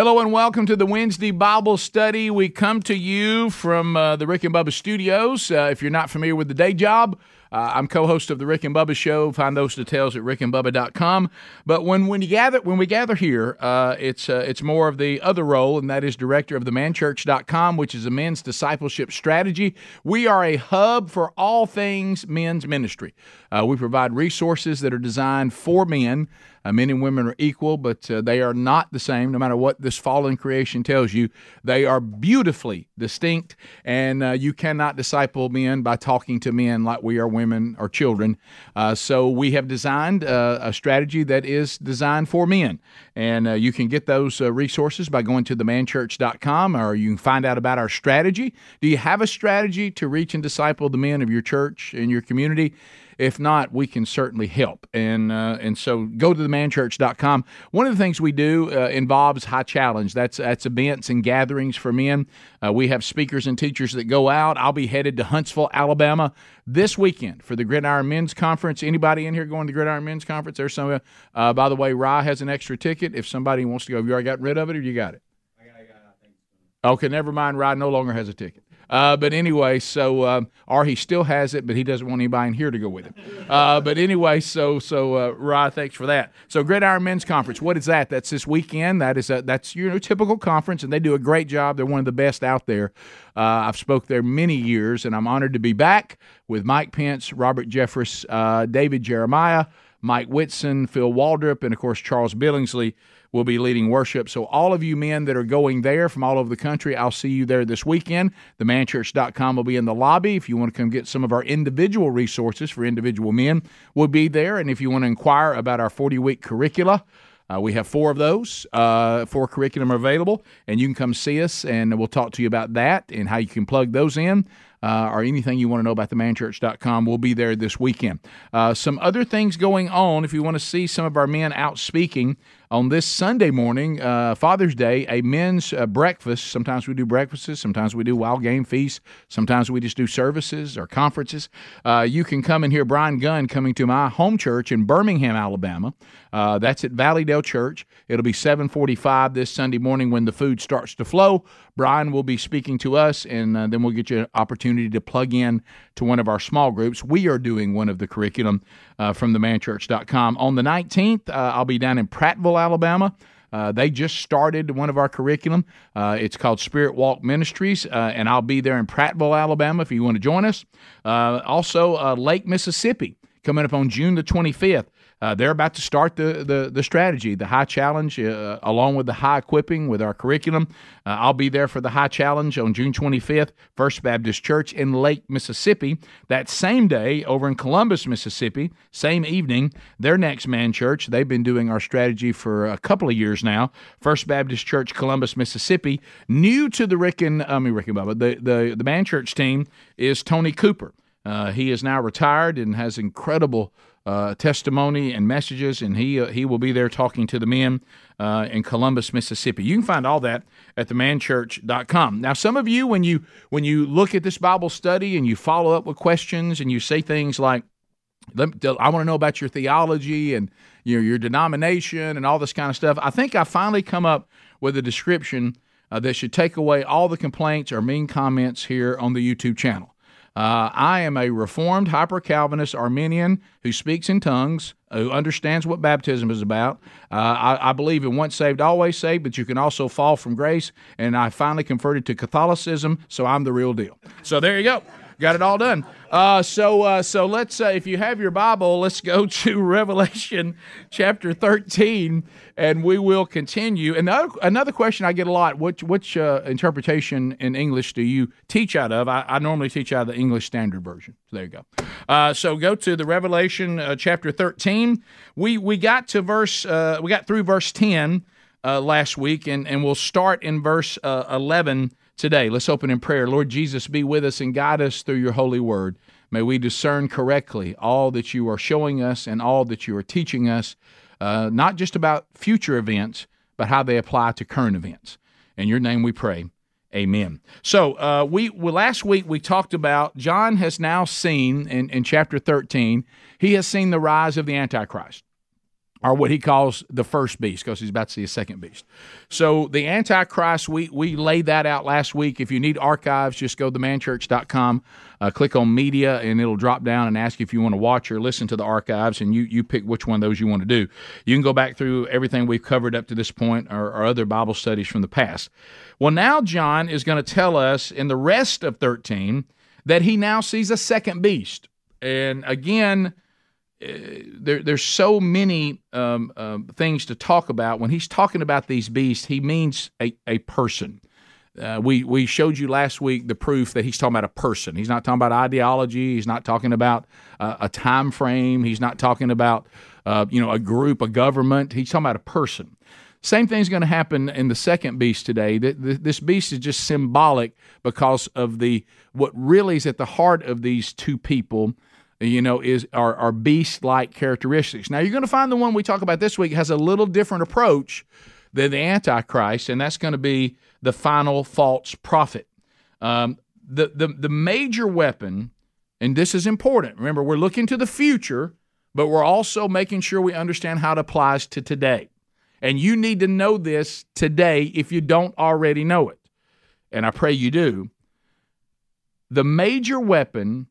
Hello and welcome to the Wednesday Bible study. We come to you from uh, the Rick and Bubba studios. Uh, if you're not familiar with the day job, uh, I'm co-host of the Rick and Bubba Show. Find those details at rickandbubba.com. But when when you gather when we gather here, uh, it's uh, it's more of the other role, and that is director of the manchurch.com, which is a men's discipleship strategy. We are a hub for all things men's ministry. Uh, we provide resources that are designed for men. Uh, men and women are equal, but uh, they are not the same. No matter what this fallen creation tells you, they are beautifully distinct, and uh, you cannot disciple men by talking to men like we are women or children. Uh, so we have designed uh, a strategy that is designed for men, and uh, you can get those resources by going to themanchurch.com, or you can find out about our strategy. Do you have a strategy to reach and disciple the men of your church and your community? If not, we can certainly help. And uh, and so go to themanchurch.com. One of the things we do uh, involves high challenge. That's that's events and gatherings for men. Uh, we have speakers and teachers that go out. I'll be headed to Huntsville, Alabama this weekend for the Gridiron Men's Conference. Anybody in here going to the Gridiron Men's Conference? There's some. Uh, by the way, Rye has an extra ticket. If somebody wants to go, have you already got rid of it or you got it? I got, I got, Okay, never mind. Rye no longer has a ticket. Uh, but anyway, so uh, or he still has it, but he doesn't want anybody in here to go with him. Uh, but anyway, so so uh, thanks for that. So Gridiron Men's Conference, what is that? That's this weekend. That is a, that's your typical conference, and they do a great job. They're one of the best out there. Uh, I've spoke there many years, and I'm honored to be back with Mike Pence, Robert Jeffress, uh, David Jeremiah, Mike Whitson, Phil Waldrep, and of course Charles Billingsley will be leading worship. So, all of you men that are going there from all over the country, I'll see you there this weekend. Themanchurch.com will be in the lobby. If you want to come get some of our individual resources for individual men, we'll be there. And if you want to inquire about our 40 week curricula, uh, we have four of those, uh, four curriculum available, and you can come see us, and we'll talk to you about that and how you can plug those in uh, or anything you want to know about themanchurch.com, we'll be there this weekend. Uh, some other things going on, if you want to see some of our men out speaking, on this Sunday morning, uh, Father's Day, a men's uh, breakfast. Sometimes we do breakfasts, sometimes we do wild game feasts, sometimes we just do services or conferences. Uh, you can come and hear Brian Gunn coming to my home church in Birmingham, Alabama. Uh, that's at Valleydale Church. It'll be 7:45 this Sunday morning when the food starts to flow. Brian will be speaking to us, and uh, then we'll get you an opportunity to plug in to one of our small groups. We are doing one of the curriculum uh, from themanchurch.com. On the 19th, uh, I'll be down in Prattville, Alabama. Uh, they just started one of our curriculum. Uh, it's called Spirit Walk Ministries, uh, and I'll be there in Prattville, Alabama, if you want to join us. Uh, also, uh, Lake Mississippi, coming up on June the 25th. Uh, they're about to start the, the, the strategy, the high challenge, uh, along with the high equipping with our curriculum. Uh, I'll be there for the high challenge on June 25th, First Baptist Church in Lake, Mississippi. That same day, over in Columbus, Mississippi, same evening, their next man church. They've been doing our strategy for a couple of years now. First Baptist Church, Columbus, Mississippi. New to the Rick and I mean Rick and Bubba, the the the man church team is Tony Cooper. Uh, he is now retired and has incredible uh, testimony and messages, and he uh, he will be there talking to the men uh, in Columbus, Mississippi. You can find all that at themanchurch.com. Now, some of you, when you when you look at this Bible study and you follow up with questions and you say things like, "I want to know about your theology and your your denomination and all this kind of stuff," I think I finally come up with a description uh, that should take away all the complaints or mean comments here on the YouTube channel. Uh, I am a Reformed, hyper Calvinist Arminian who speaks in tongues, who understands what baptism is about. Uh, I, I, believe in once saved, always saved, but you can also fall from grace. And I finally converted to Catholicism, so I'm the real deal. So there you go. Got it all done. Uh, so, uh, so let's, uh, if you have your Bible, let's go to Revelation chapter 13, and we will continue. And another, another question I get a lot: which which uh, interpretation in English do you teach out of? I, I, normally teach out of the English Standard Version. So there you go. Uh, so go to the Revelation uh, chapter 13. We we got to verse, we got through verse 10 last week, and and we'll start in verse 11 today. Let's open in prayer. Lord Jesus, be with us and guide us through your holy word. May we discern correctly all that you are showing us and all that you are teaching us, uh, not just about future events, but how they apply to current events. In your name we pray. Amen. So uh, we well, last week we talked about John has now seen in, in chapter 13, he has seen the rise of the Antichrist. Or what he calls the first beast, because he's about to see a second beast. So the Antichrist, we we laid that out last week. If you need archives, just go to themanchurch.com, uh, click on media, and it'll drop down and ask you if you want to watch or listen to the archives, and you you pick which one of those you want to do. You can go back through everything we've covered up to this point, or, or other Bible studies from the past. Well, now John is going to tell us in the rest of 13 that he now sees a second beast, and again there, there's so many um, um, things to talk about. When he's talking about these beasts, he means a, a person. Uh, we we showed you last week the proof that he's talking about a person. He's not talking about ideology. He's not talking about uh, a time frame. He's not talking about uh, you know a group, a government. He's talking about a person. Same thing's going to happen in the second beast today. This beast is just symbolic because of the what really is at the heart of these two people you know, is are, are beast-like characteristics. Now you're going to find the one we talk about this week has a little different approach than the Antichrist, and that's going to be the final false prophet. Um, the, the the major weapon, and this is important. Remember, we're looking to the future, but we're also making sure we understand how it applies to today. And you need to know this today if you don't already know it. And I pray you do. The major weapon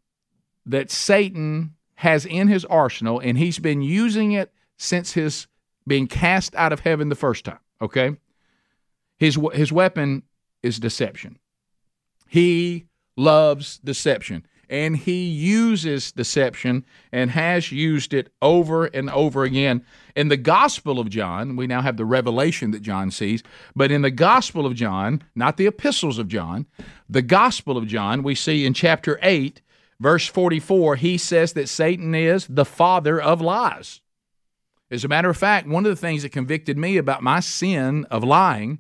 that Satan has in his arsenal, and he's been using it since his being cast out of heaven the first time. Okay, his his weapon is deception. He loves deception, and he uses deception and has used it over and over again. In the Gospel of John, we now have the revelation that John sees, but in the Gospel of John, not the epistles of John, the Gospel of John, we see in chapter eight Verse 44, he says that Satan is the father of lies. As a matter of fact, one of the things that convicted me about my sin of lying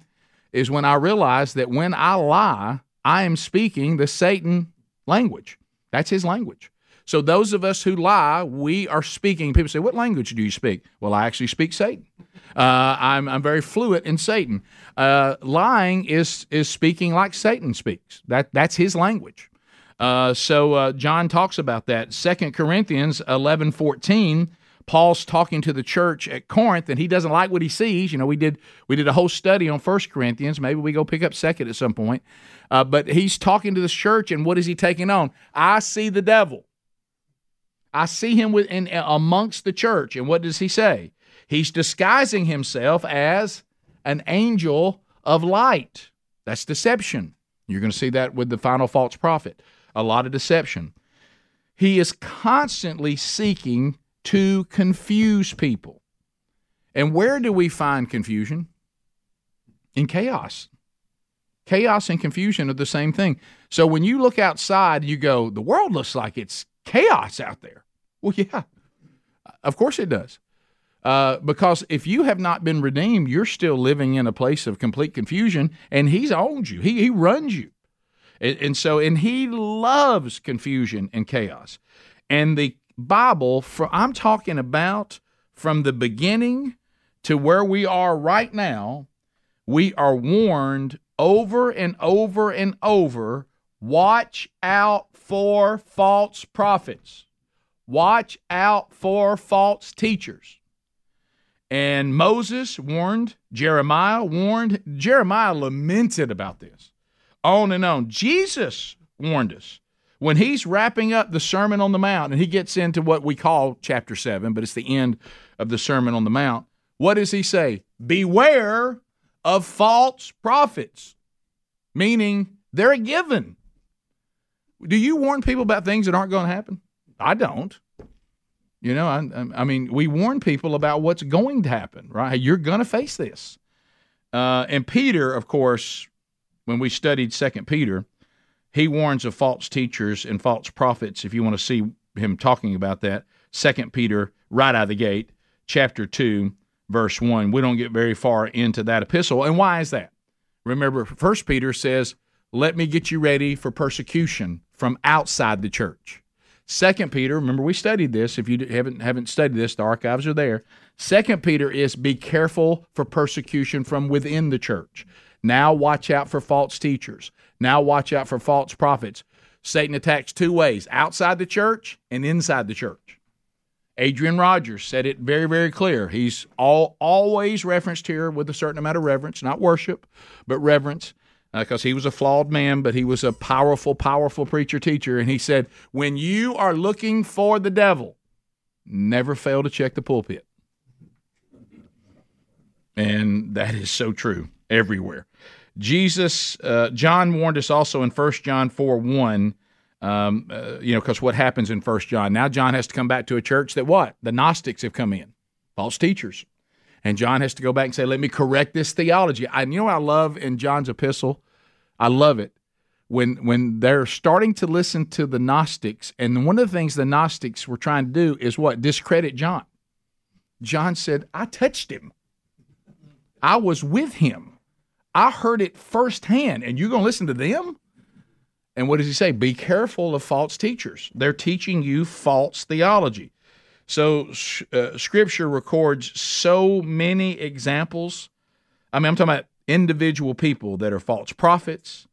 is when I realized that when I lie, I am speaking the Satan language. That's his language. So those of us who lie, we are speaking. People say, "What language do you speak?" Well, I actually speak Satan. Uh, I'm, I'm very fluent in Satan. Uh, lying is is speaking like Satan speaks. That that's his language. Uh, so uh, John talks about that. Second Corinthians 11 14. Paul's talking to the church at Corinth, and he doesn't like what he sees. You know, we did we did a whole study on First Corinthians. Maybe we go pick up Second at some point. Uh, but he's talking to this church, and what is he taking on? I see the devil. I see him within amongst the church, and what does he say? He's disguising himself as an angel of light. That's deception. You're going to see that with the final false prophet a lot of deception. He is constantly seeking to confuse people. And where do we find confusion? In chaos. Chaos and confusion are the same thing. So when you look outside, you go, the world looks like it's chaos out there. Well, yeah, of course it does. Uh, because if you have not been redeemed, you're still living in a place of complete confusion, and He's owned you. He, he runs you. And, and so, and he loves confusion and chaos. And the Bible, for, I'm talking about from the beginning to where we are right now, we are warned over and over and over watch out for false prophets, watch out for false teachers. And Moses warned, Jeremiah warned, Jeremiah lamented about this on and on. Jesus warned us when he's wrapping up the Sermon on the Mount and he gets into what we call chapter 7, but it's the end of the Sermon on the Mount. What does he say? Beware of false prophets, meaning they're a given. Do you warn people about things that aren't going to happen? I don't. You know, I, I mean, we warn people about what's going to happen, right? You're going to face this. Uh, and Peter, of course, when we studied Second Peter, he warns of false teachers and false prophets. If you want to see him talking about that, Second Peter, right out of the gate, chapter two, verse one. We don't get very far into that epistle, and why is that? Remember, First Peter says, "Let me get you ready for persecution from outside the church." Second Peter, remember we studied this. If you haven't haven't studied this, the archives are there. Second Peter is be careful for persecution from within the church. Now watch out for false teachers. Now watch out for false prophets. Satan attacks two ways outside the church and inside the church. Adrian Rogers said it very, very clear. He's all always referenced here with a certain amount of reverence, not worship, but reverence, because uh, he was a flawed man, but he was a powerful, powerful preacher teacher. And he said, when you are looking for the devil, never fail to check the pulpit. And that is so true everywhere. Jesus, uh, John warned us also in 1 John 4 1 um, uh, you know, because what happens in First John? Now John has to come back to a church that what the Gnostics have come in, false teachers, and John has to go back and say, "Let me correct this theology." I you know I love in John's epistle, I love it when when they're starting to listen to the Gnostics, and one of the things the Gnostics were trying to do is what discredit John. John said, "I touched him. I was with him. I heard it firsthand, and you're going to listen to them." And what does he say? Be careful of false teachers. They're teaching you false theology. So uh, Scripture records so many examples. I mean, I'm talking about individual people that are false prophets,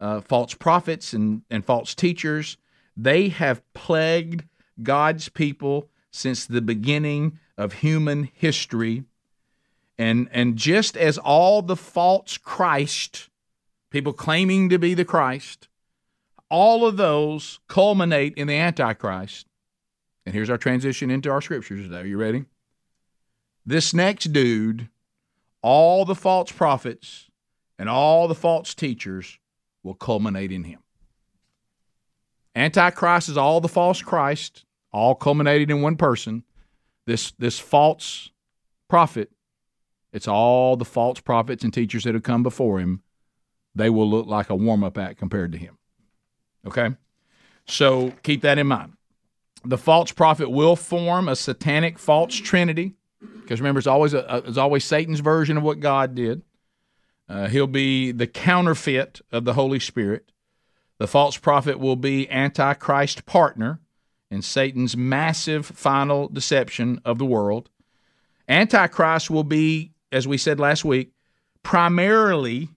uh, false prophets, and, and false teachers. They have plagued God's people since the beginning of human history. And, and just as all the false Christ, people claiming to be the Christ, all of those culminate in the Antichrist. And here's our transition into our scriptures today. Are you ready? This next dude, all the false prophets and all the false teachers will culminate in him. Antichrist is all the false Christ, all culminated in one person. This, this false prophet, it's all the false prophets and teachers that have come before him. They will look like a warm up act compared to him. Okay? So keep that in mind. The false prophet will form a satanic false trinity, because remember, it's always, a, it's always Satan's version of what God did. Uh, he'll be the counterfeit of the Holy Spirit. The false prophet will be Antichrist partner in Satan's massive final deception of the world. Antichrist will be, as we said last week, primarily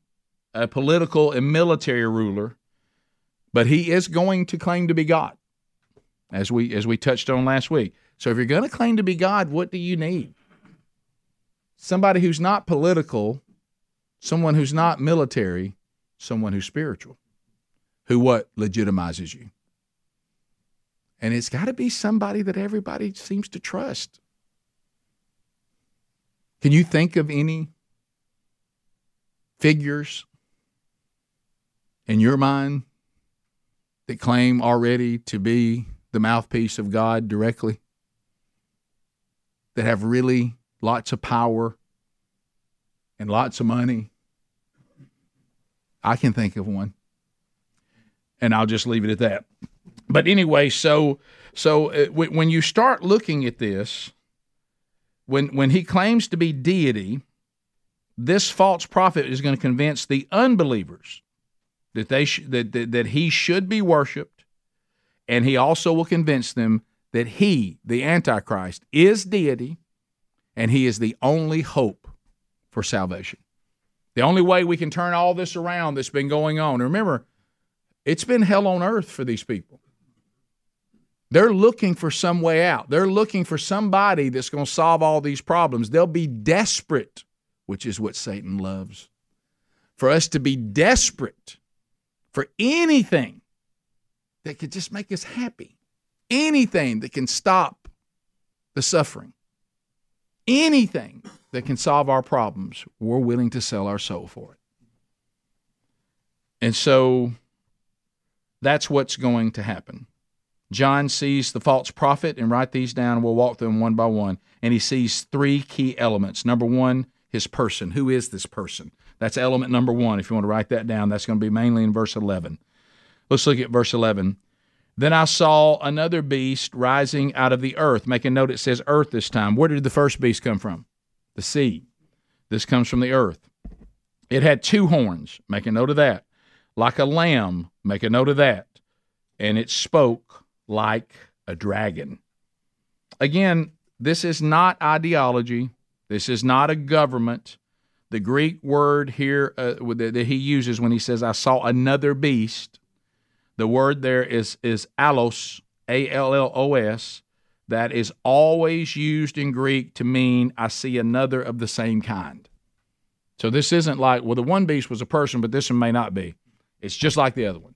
a political and military ruler but he is going to claim to be God, as we as we touched on last week. So if you're going to claim to be God, what do you need? Somebody who's not political, someone who's not military, someone who's spiritual, who what legitimizes you. And it's got to be somebody that everybody seems to trust. Can you think of any figures in your mind that claim already to be the mouthpiece of God directly, that have really lots of power and lots of money. I can think of one. And I'll just leave it at that. But anyway, so so uh, when you start looking at this, when when he claims to be deity, this false prophet is going to convince the unbelievers that they sh- that, that that he should be worshipped, and he also will convince them that he, the Antichrist, is deity, and he is the only hope for salvation. The only way we can turn all this around that's been going on. Remember, it's been hell on earth for these people. They're looking for some way out. They're looking for somebody that's going to solve all these problems. They'll be desperate, which is what Satan loves. For us to be desperate for anything that could just make us happy, anything that can stop the suffering, anything that can solve our problems, we're willing to sell our soul for it. And so that's what's going to happen. John sees the false prophet, and write these down, we'll walk through them one by one. And he sees three key elements. Number one, his person. Who is this person? That's element number one. If you want to write that down, that's going to be mainly in verse 11. Let's look at verse 11. Then I saw another beast rising out of the earth. Make a note, it says earth this time. Where did the first beast come from? The sea. This comes from the earth. It had two horns. Make a note of that. Like a lamb. Make a note of that. And it spoke like a dragon. Again, this is not ideology. This is not a government. The Greek word here uh, that he uses when he says, I saw another beast, the word there is, is allos, A L L O S. that is always used in Greek to mean I see another of the same kind. So this isn't like, well, the one beast was a person, but this one may not be. It's just like the other one.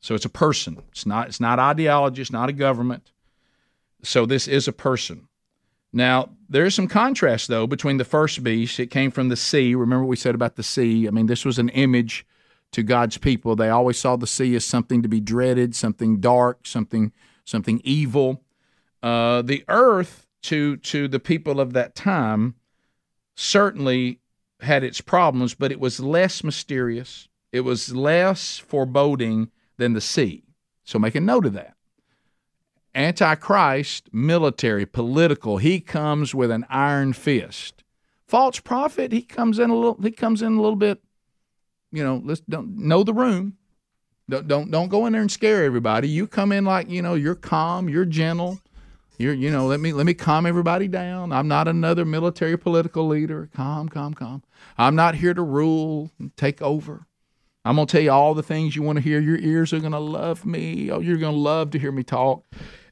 So it's a person. It's not it's not ideology, it's not a government. So this is a person. Now, there is some contrast though between the first beast. It came from the sea. Remember what we said about the sea? I mean, this was an image to God's people. They always saw the sea as something to be dreaded, something dark, something something evil. Uh, the earth to to the people of that time certainly had its problems, but it was less mysterious. It was less foreboding than the sea. So make a note of that. Antichrist, military, political, he comes with an iron fist. False prophet, he comes in a little he comes in a little bit, you know, let's don't know the room. Don't don't don't go in there and scare everybody. You come in like, you know, you're calm, you're gentle. You're, you know, let me let me calm everybody down. I'm not another military political leader. Calm, calm, calm. I'm not here to rule and take over. I'm going to tell you all the things you want to hear. Your ears are going to love me. Oh, you're going to love to hear me talk.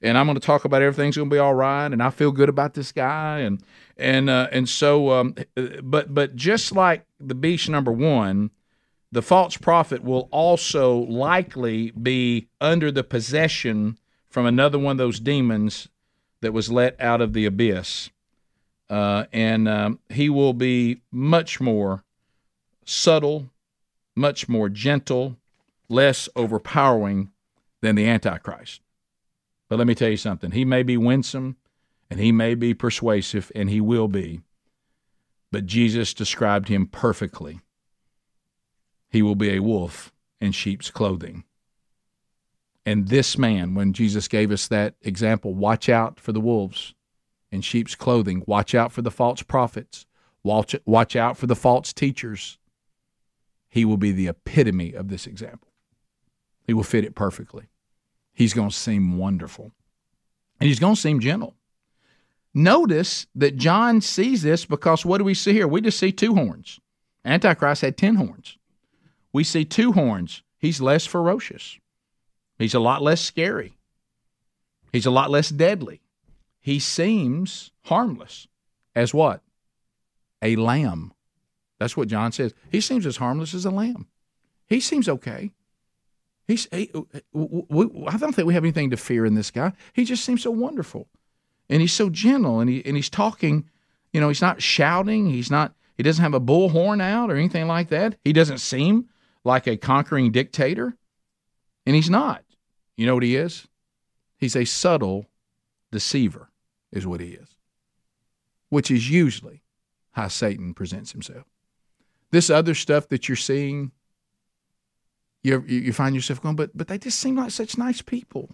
And I'm going to talk about everything's going to be all right. And I feel good about this guy. And and uh, and so, um, but but just like the beast number one, the false prophet will also likely be under the possession from another one of those demons that was let out of the abyss. Uh, and um, he will be much more subtle much more gentle, less overpowering than the Antichrist. But let me tell you something. He may be winsome and he may be persuasive, and he will be. But Jesus described him perfectly. He will be a wolf in sheep's clothing. And this man, when Jesus gave us that example, watch out for the wolves in sheep's clothing, watch out for the false prophets, watch, watch out for the false teachers, he will be the epitome of this example. He will fit it perfectly. He's going to seem wonderful. And he's going to seem gentle. Notice that John sees this because what do we see here? We just see two horns. Antichrist had 10 horns. We see two horns. He's less ferocious. He's a lot less scary. He's a lot less deadly. He seems harmless as what? A lamb. That's what John says. He seems as harmless as a lamb. He seems okay. He's, he, we, I don't think we have anything to fear in this guy. He just seems so wonderful, and he's so gentle, and he and he's talking. You know, he's not shouting. He's not. He doesn't have a bullhorn out or anything like that. He doesn't seem like a conquering dictator, and he's not. You know what he is? He's a subtle deceiver, is what he is, which is usually how Satan presents himself. This other stuff that you're seeing, you you find yourself going, but but they just seem like such nice people.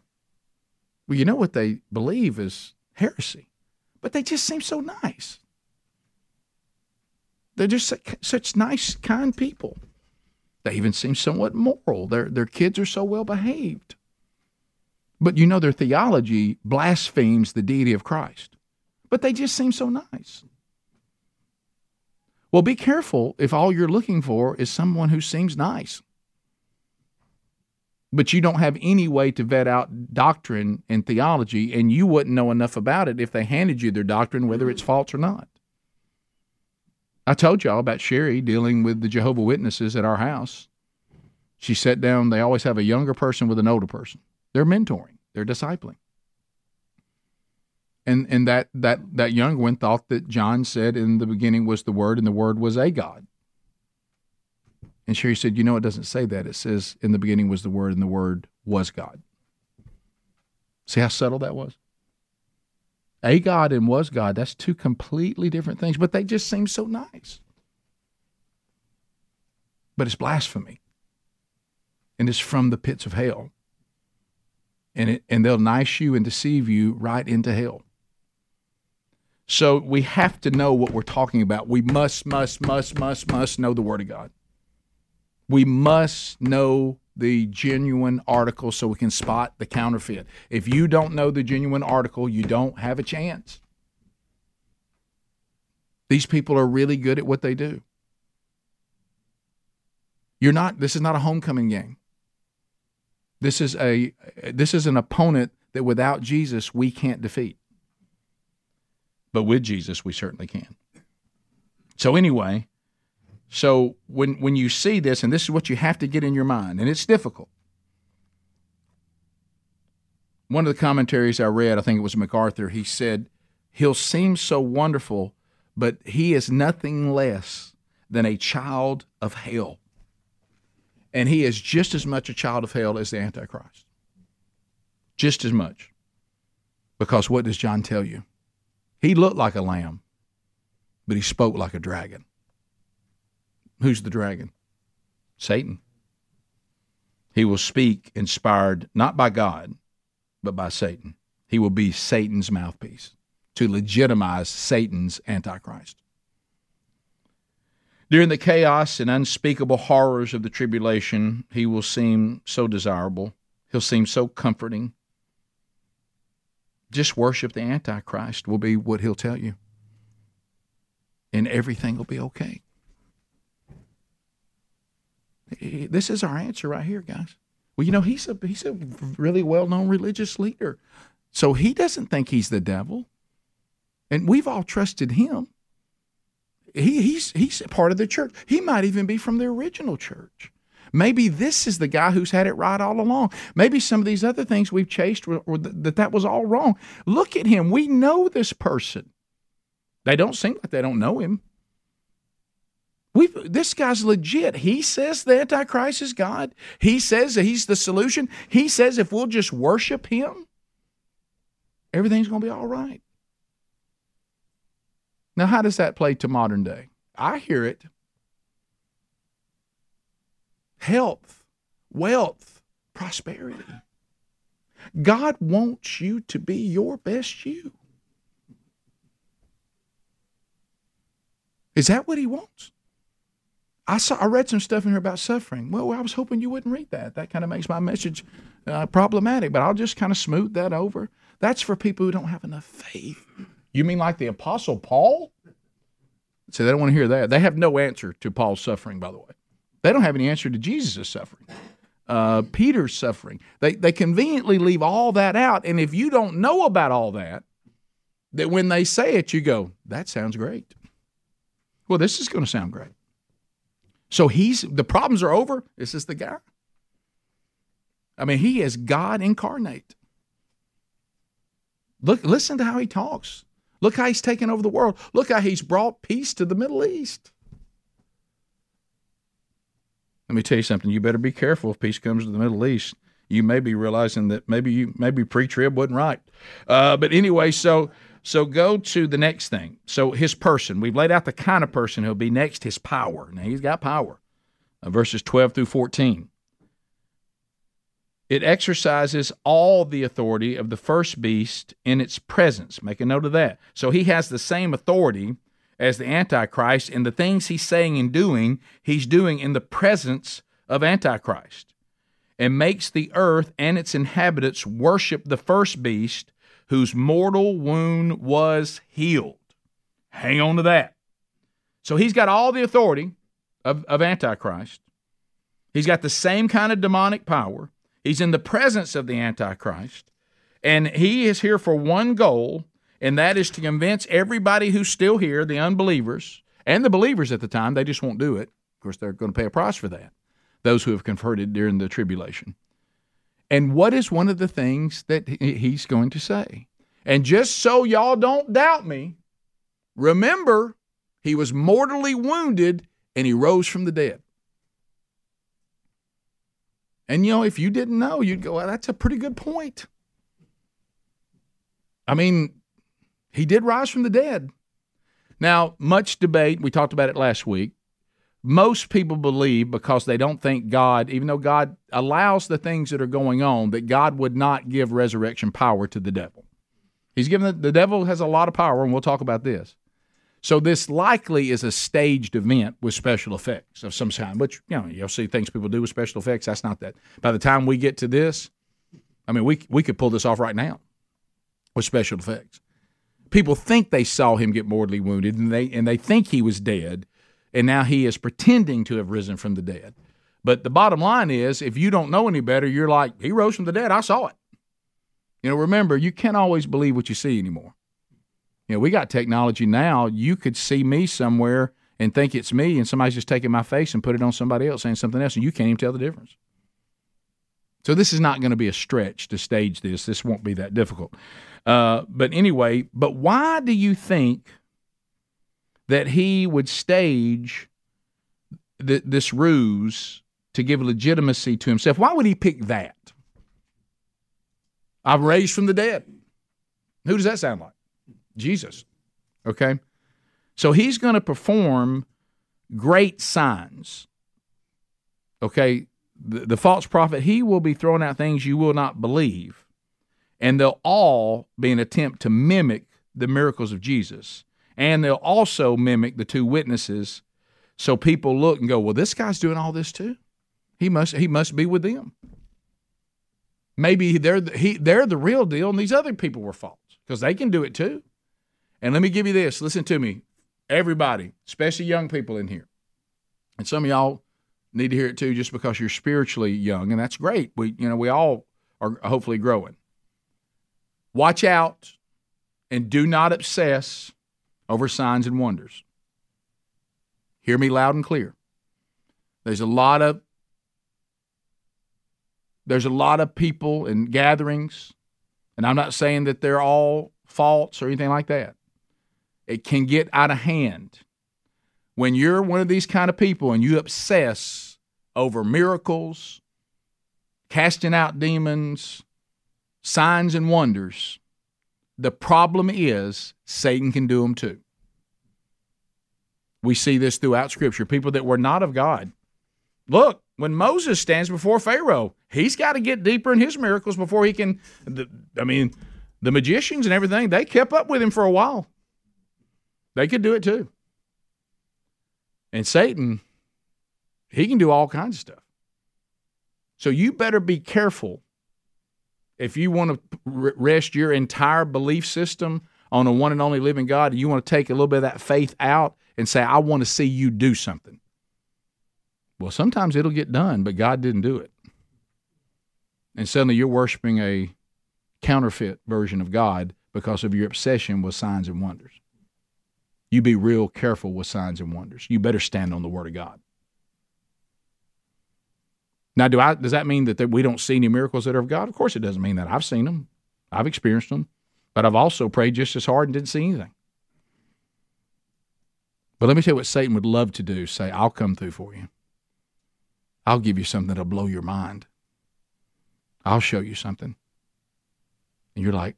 Well, you know what they believe is heresy, but they just seem so nice. They're just such, such nice, kind people. They even seem somewhat moral. Their their kids are so well behaved. But you know their theology blasphemes the deity of Christ. But they just seem so nice. Well, be careful if all you're looking for is someone who seems nice. But you don't have any way to vet out doctrine and theology, and you wouldn't know enough about it if they handed you their doctrine, whether it's false or not. I told y'all about Sherri dealing with the Jehovah Witnesses at our house. She sat down, they always have a younger person with an older person. They're mentoring, they're discipling and and that that that young one thought that John said in the beginning was the Word, and the Word was a God. And Sherri said, "You know, it doesn't say that. It says in the beginning was the Word, and the Word was God." See how subtle that was. A God and was God. That's two completely different things, but they just seem so nice. But it's blasphemy, and it's from the pits of hell. And it, and they'll nice you and deceive you right into hell. So we have to know what we're talking about. We must, must, must, must, must know the Word of God. We must know the genuine article so we can spot the counterfeit. If you don't know the genuine article, you don't have a chance. These people are really good at what they do. You're not this is not a homecoming game. This is a this is an opponent that without Jesus we can't defeat. But with Jesus we certainly can. So anyway, so when when you see this and this is what you have to get in your mind and it's difficult. One of the commentaries I read, I think it was MacArthur, he said he'll seem so wonderful, but he is nothing less than a child of hell. And he is just as much a child of hell as the Antichrist. Just as much. Because what does John tell you? He looked like a lamb, but he spoke like a dragon. Who's the dragon? Satan. He will speak inspired not by God, but by Satan. He will be Satan's mouthpiece to legitimize Satan's Antichrist. During the chaos and unspeakable horrors of the tribulation, he will seem so desirable. He'll seem so comforting. Just worship the Antichrist will be what he'll tell you. And everything will be okay. This is our answer right here, guys. Well, you know, he's a he's a really well-known religious leader. So he doesn't think he's the devil. And we've all trusted him. He, he's, he's part of the church. He might even be from the original church. Maybe this is the guy who's had it right all along. Maybe some of these other things we've chased were, were th- that that was all wrong. Look at him. We know this person. They don't seem like they don't know him. we this guy's legit. He says the Antichrist is God. He says that he's the solution. He says if we'll just worship him, everything's going to be all right. Now, how does that play to modern day? I hear it. Health, wealth, prosperity. God wants you to be your best you. Is that what he wants? I saw I read some stuff in here about suffering. Well, I was hoping you wouldn't read that. That kind of makes my message uh, problematic, but I'll just kind of smooth that over. That's for people who don't have enough faith you mean like the Apostle Paul? So they don't want to hear that. They have no answer to Paul's suffering, by the way. They don't have any answer to Jesus' suffering, uh, Peter's suffering. They, they conveniently leave all that out. And if you don't know about all that, that when they say it, you go, that sounds great. Well, this is going to sound great. So he's the problems are over. This is the guy. I mean, he is God incarnate. Look, listen to how he talks. Look how he's taken over the world. Look how he's brought peace to the Middle East. Let me tell you something. You better be careful if peace comes to the Middle East. You may be realizing that maybe you maybe pre-trib wasn't right. Uh, but anyway, so so go to the next thing. So his person. We've laid out the kind of person he'll be next. His power. Now he's got power. Uh, verses twelve through fourteen. It exercises all the authority of the first beast in its presence. Make a note of that. So he has the same authority as the Antichrist, and the things he's saying and doing, he's doing in the presence of Antichrist, and makes the earth and its inhabitants worship the first beast whose mortal wound was healed. Hang on to that. So he's got all the authority of, of Antichrist. He's got the same kind of demonic power. He's in the presence of the Antichrist, and he is here for one goal, and that is to convince everybody who's still here, the unbelievers and the believers at the time, they just won't do it. Of course, they're going to pay a price for that, those who have converted during the tribulation. And what is one of the things that he's going to say? And just so y'all don't doubt me, remember, he was mortally wounded and he rose from the dead. And, you know, if you didn't know, you'd go, well, that's a pretty good point. I mean, he did rise from the dead. Now, much debate, we talked about it last week. Most people believe because they don't think God, even though God allows the things that are going on, that God would not give resurrection power to the devil. He's given the, the devil has a lot of power, and we'll talk about this. So this likely is a staged event with special effects of some kind, which you know you'll see things people do with special effects. That's not that. By the time we get to this, I mean we we could pull this off right now with special effects. People think they saw him get mortally wounded, and they and they think he was dead, and now he is pretending to have risen from the dead. But the bottom line is, if you don't know any better, you're like, he rose from the dead. I saw it. You know, remember, you can't always believe what you see anymore. You know, we got technology now. You could see me somewhere and think it's me, and somebody's just taking my face and put it on somebody else saying something else, and you can't even tell the difference. So this is not going to be a stretch to stage this. This won't be that difficult. Uh, but anyway, but why do you think that he would stage th- this ruse to give legitimacy to himself? Why would he pick that? I'm raised from the dead. Who does that sound like? Jesus. Okay? So he's going to perform great signs. Okay? The, false prophet, he will be throwing out things you will not believe. And they'll all be an attempt to mimic the miracles of Jesus. And they'll also mimic the two witnesses. So people look and go, well, this guy's doing all this too. He must he must be with them. Maybe they're the, he, they're the real deal, and these other people were false because they can do it too. And let me give you this. Listen to me, everybody, especially young people in here, and some of y'all need to hear it too, just because you're spiritually young, and that's great. We, you know, we all are hopefully growing. Watch out, and do not obsess over signs and wonders. Hear me loud and clear. There's a lot of there's a lot of people and gatherings, and I'm not saying that they're all false or anything like that. It can get out of hand. When you're one of these kind of people and you obsess over miracles, casting out demons, signs and wonders, the problem is Satan can do them too. We see this throughout Scripture. People that were not of God. Look, when Moses stands before Pharaoh, he's got to get deeper in his miracles before he can. The, I mean, the magicians and everything, they kept up with him for a while. They could do it too. And Satan, he can do all kinds of stuff. So you better be careful if you want to rest your entire belief system on a one and only living God, you want to take a little bit of that faith out and say, I want to see you do something. Well, sometimes it'll get done, but God didn't do it. And suddenly you're worshiping a counterfeit version of God because of your obsession with signs and wonders. You be real careful with signs and wonders. You better stand on the Word of God. Now, do I, does that mean that we don't see any miracles that are of God? Of course, it doesn't mean that. I've seen them, I've experienced them, but I've also prayed just as hard and didn't see anything. But let me tell you what Satan would love to do say, I'll come through for you. I'll give you something that'll blow your mind. I'll show you something. And you're like,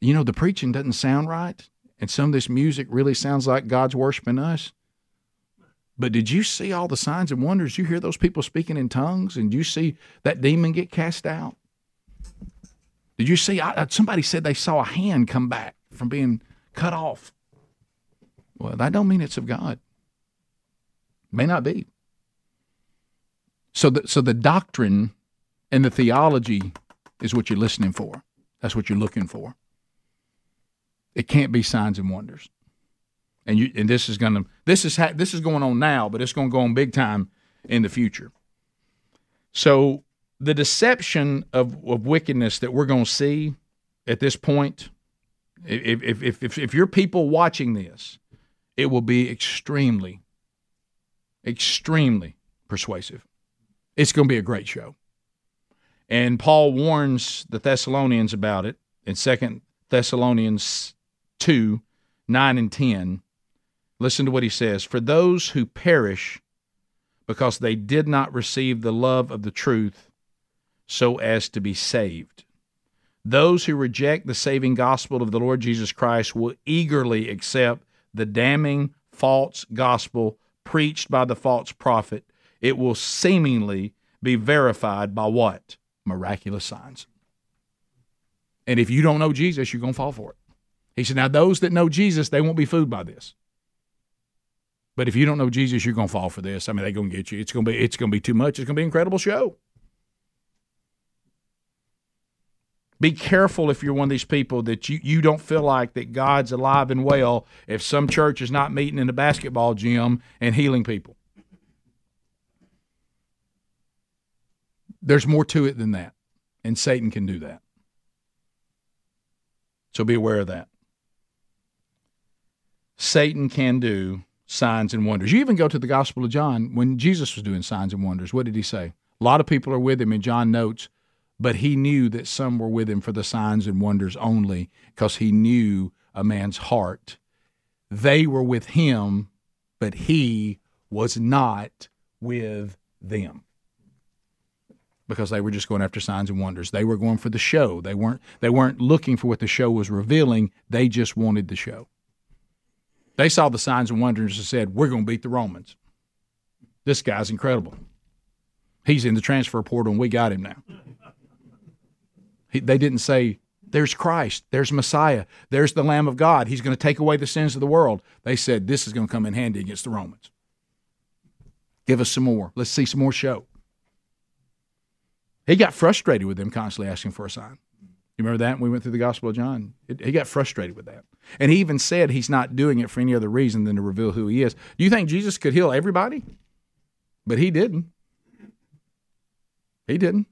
you know, the preaching doesn't sound right. And some of this music really sounds like God's worshiping us. But did you see all the signs and wonders? You hear those people speaking in tongues, and you see that demon get cast out. Did you see? I, somebody said they saw a hand come back from being cut off. Well, that don't mean it's of God. May not be. So the, so the doctrine and the theology is what you're listening for. That's what you're looking for. It can't be signs and wonders. And you and this is going to this is ha- this is going on now, but it's going to go on big time in the future. So the deception of, of wickedness that we're going to see at this point, if, if, if, if, if you're people watching this, it will be extremely, extremely persuasive. It's going to be a great show. And Paul warns the Thessalonians about it in 2 Thessalonians 2 9 and 10. Listen to what he says For those who perish because they did not receive the love of the truth so as to be saved. Those who reject the saving gospel of the Lord Jesus Christ will eagerly accept the damning false gospel preached by the false prophet it will seemingly be verified by what? Miraculous signs. And if you don't know Jesus, you're going to fall for it. He said, Now, those that know Jesus, they won't be fooled by this. But if you don't know Jesus, you're going to fall for this. I mean, they're going to get you. It's going to be it's going to be too much. It's going to be an incredible show. Be careful if you're one of these people that you, you don't feel like that God's alive and well if some church is not meeting in a basketball gym and healing people. There's more to it than that, and Satan can do that. So be aware of that. Satan can do signs and wonders. You even go to the Gospel of John when Jesus was doing signs and wonders. What did he say? A lot of people are with him, and John notes, but he knew that some were with him for the signs and wonders only because he knew a man's heart. They were with him, but he was not with them because they were just going after signs and wonders. They were going for the show. They weren't they weren't looking for what the show was revealing. They just wanted the show. They saw the signs and wonders and said, "We're going to beat the Romans." This guy's incredible. He's in the transfer portal and we got him now. He, they didn't say, "There's Christ, there's Messiah, there's the Lamb of God. He's going to take away the sins of the world." They said, "This is going to come in handy against the Romans." Give us some more. Let's see some more show. He got frustrated with them constantly asking for a sign. You remember that when we went through the Gospel of John? It, he got frustrated with that. And he even said he's not doing it for any other reason than to reveal who he is. Do you think Jesus could heal everybody? But he didn't. He didn't.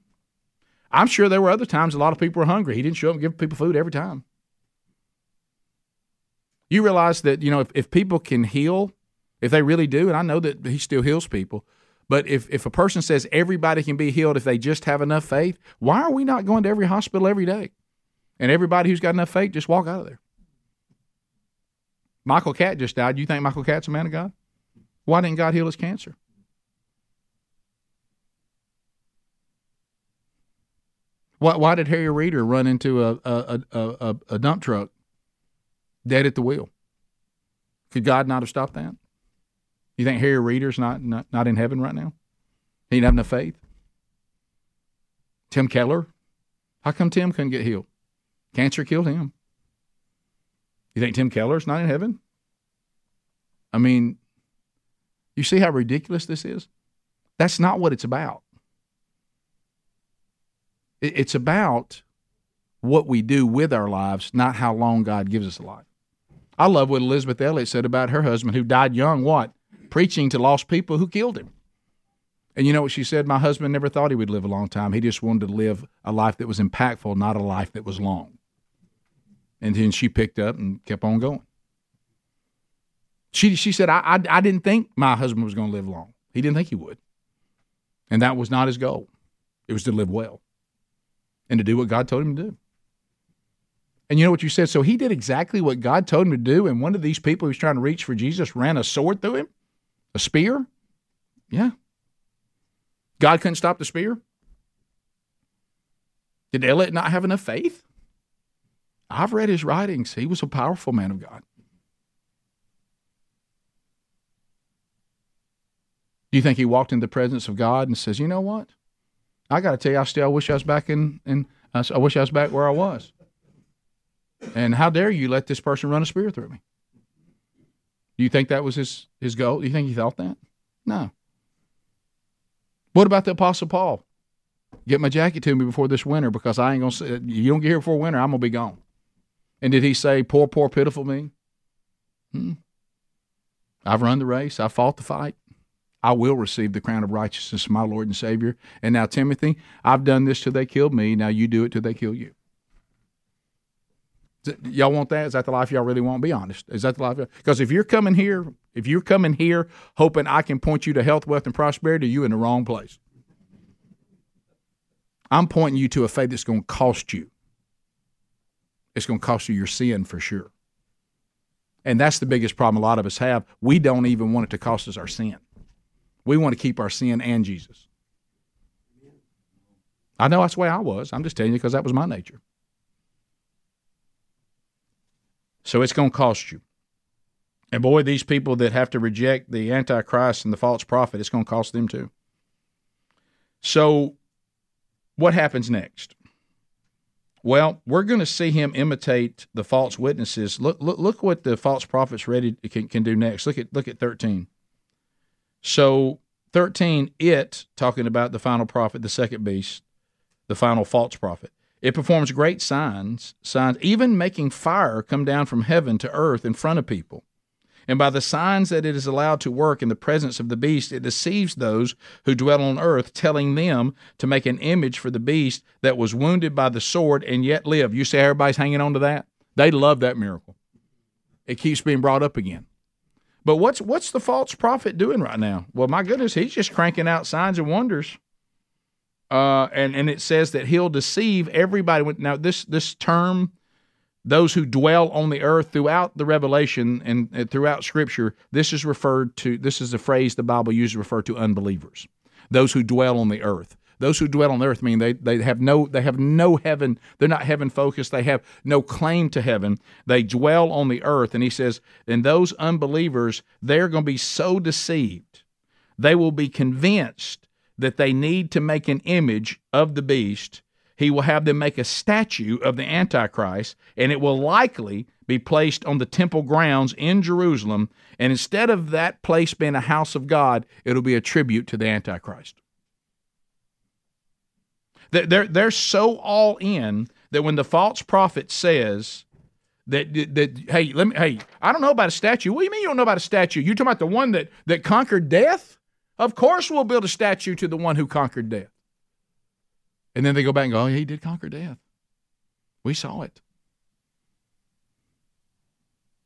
I'm sure there were other times a lot of people were hungry. He didn't show up and give people food every time. You realize that, you know, if, if people can heal, if they really do, and I know that he still heals people, but if, if a person says everybody can be healed if they just have enough faith, why are we not going to every hospital every day? And everybody who's got enough faith just walk out of there. Michael Catt just died. You think Michael Catt's a man of God? Why didn't God heal his cancer? Why, why did Harry Reeder run into a, a, a, a, dump truck dead at the wheel? Could God not have stopped that? You think Harry Reeder's not, not, not in heaven right now? He didn't have enough faith? Tim Keller? How come Tim couldn't get healed? Cancer killed him. You think Tim Keller's not in heaven? I mean, you see how ridiculous this is? That's not what it's about. It's about what we do with our lives, not how long God gives us a life. I love what Elisabeth Elliot said about her husband who died young, what? Preaching to lost people who killed him. And you know what she said? My husband never thought he would live a long time. He just wanted to live a life that was impactful, not a life that was long. And then she picked up and kept on going. She, she said, I, I, I didn't think my husband was going to live long. He didn't think he would. And that was not his goal. It was to live well and to do what God told him to do. And you know what you said? So he did exactly what God told him to do. And one of these people who's trying to reach for Jesus ran a sword through him, a spear. Yeah. God couldn't stop the spear. Did Elliot not have enough faith? I've read his writings. He was a powerful man of God. Do you think he walked in the presence of God and says, "You know what? I got to tell you, I still wish I was back in, in I wish I was back where I was." And how dare you let this person run a spear through me? You think that was his his goal? Do you think he thought that? No. What about the Apostle Paul? Get my jacket to me before this winter because I ain't gonna. You don't get here before winter, I'm gonna be gone. And did he say, Poor, poor, pitiful me? Hmm. I've run the race, I fought the fight. I will receive the crown of righteousness, my Lord and Savior. And now, Timothy, I've done this till they killed me. Now you do it till they kill you. Y'all want that? Is that the life y'all really want? Be honest. Is that the life? Because if you're coming here, if you're coming here hoping I can point you to health, wealth, and prosperity, you in the wrong place. I'm pointing you to a faith that's going to cost you it's going to cost you your sin for sure. And that's the biggest problem a lot of us have. We don't even want it to cost us our sin. We want to keep our sin and Jesus. I know that's the way I was. I'm just telling you because that was my nature. So it's going to cost you. And boy, these people that have to reject the Antichrist and the false prophet, it's going to cost them too. So, what happens next? Well, we're going to see him imitate the false witnesses. Look, look, look what the false prophets ready can, can do next. Look at look at thirteen. So thirteen, it talking about the final prophet, the second beast, the final false prophet. It performs great signs, signs, even making fire come down from heaven to earth in front of people. And by the signs that it is allowed to work in the presence of the beast, it deceives those who dwell on earth, telling them to make an image for the beast that was wounded by the sword and yet live. You see, everybody's hanging on to that. They love that miracle. It keeps being brought up again. But what's what's the false prophet doing right now? Well, my goodness, he's just cranking out signs and wonders. Uh, and and it says that he'll deceive everybody. Now this this term, those who dwell on the earth throughout the Revelation and, and throughout Scripture, this is referred to. This is a phrase the Bible uses to refer to unbelievers, those who dwell on the earth. Those who dwell on the earth mean they, they have no they have no heaven. They're not heaven focused. They have no claim to heaven. They dwell on the earth. And he says, and those unbelievers, they're going to be so deceived. They will be convinced that they need to make an image of the beast. He will have them make a statue of the Antichrist, and it will likely be placed on the temple grounds in Jerusalem. And instead of that place being a house of God, it'll be a tribute to the Antichrist. They're, they're so all in that when the false prophet says that, that hey, let me, hey, I don't know about a statue. What do you mean you don't know about a statue? You talking about the one that, that conquered death? Of course we'll build a statue to the one who conquered death. And then they go back and go, oh, yeah, he did conquer death. We saw it.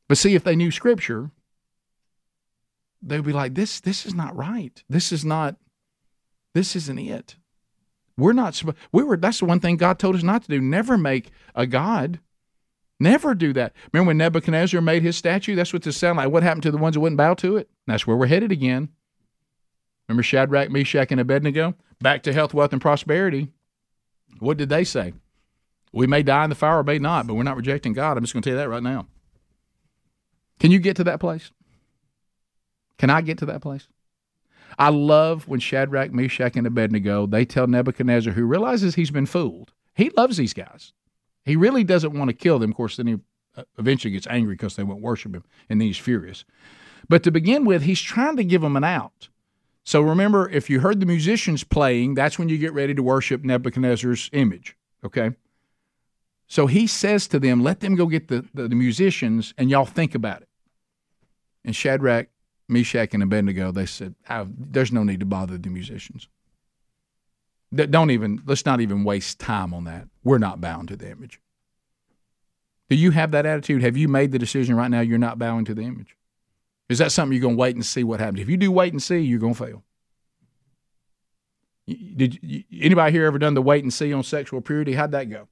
But see, if they knew Scripture, they'd be like, this, this is not right. This is not, this isn't it. We're not we were that's the one thing God told us not to do. Never make a god. Never do that. Remember when Nebuchadnezzar made his statue? That's what this sounded like. What happened to the ones that wouldn't bow to it? That's where we're headed again. Remember Shadrach, Meshach, and Abednego? Back to health, wealth, and prosperity. What did they say? We may die in the fire or may not, but we're not rejecting God. I'm just going to tell you that right now. Can you get to that place? Can I get to that place? I love when Shadrach, Meshach, and Abednego they tell Nebuchadnezzar, who realizes he's been fooled. He loves these guys. He really doesn't want to kill them. Of course, then he uh, eventually gets angry because they won't worship him, and then he's furious. But to begin with, he's trying to give them an out. So remember, if you heard the musicians playing, that's when you get ready to worship Nebuchadnezzar's image. Okay. So he says to them, "Let them go get the, the, the musicians, and y'all think about it." And Shadrach, Meshach and Abednego, they said, "There's no need to bother the musicians. Don't even let's not even waste time on that. We're not bound to the image." Do you have that attitude? Have you made the decision right now you're not bowing to the image? Is that something you're going to wait and see what happens? If you do wait and see, you're going to fail. Did you, anybody here ever done the wait and see on sexual purity? How'd that go?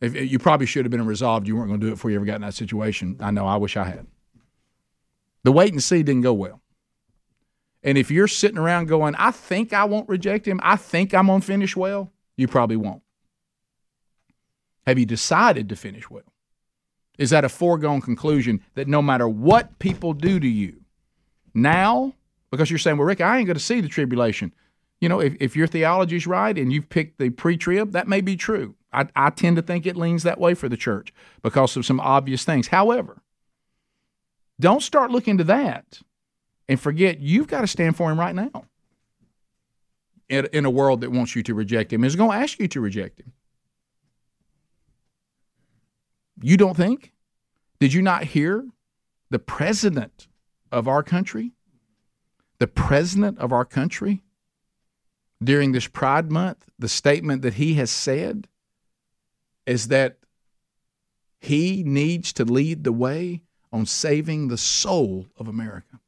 If, you probably should have been resolved. You weren't going to do it before you ever got in that situation. I know. I wish I had. The wait and see didn't go well. And if you're sitting around going, I think I won't reject him, I think I'm going to finish well, you probably won't. Have you decided to finish well? Is that a foregone conclusion that no matter what people do to you now, because you're saying, well, Rick, I ain't going to see the tribulation. You know, if, if your theology's right and you've picked the pre trib, that may be true. I, I tend to think it leans that way for the church because of some obvious things. However, don't start looking to that and forget you've got to stand for him right now in, in a world that wants you to reject him, is going to ask you to reject him. You don't think? Did you not hear the president of our country? The president of our country during this Pride Month, the statement that he has said is that he needs to lead the way on saving the soul of America.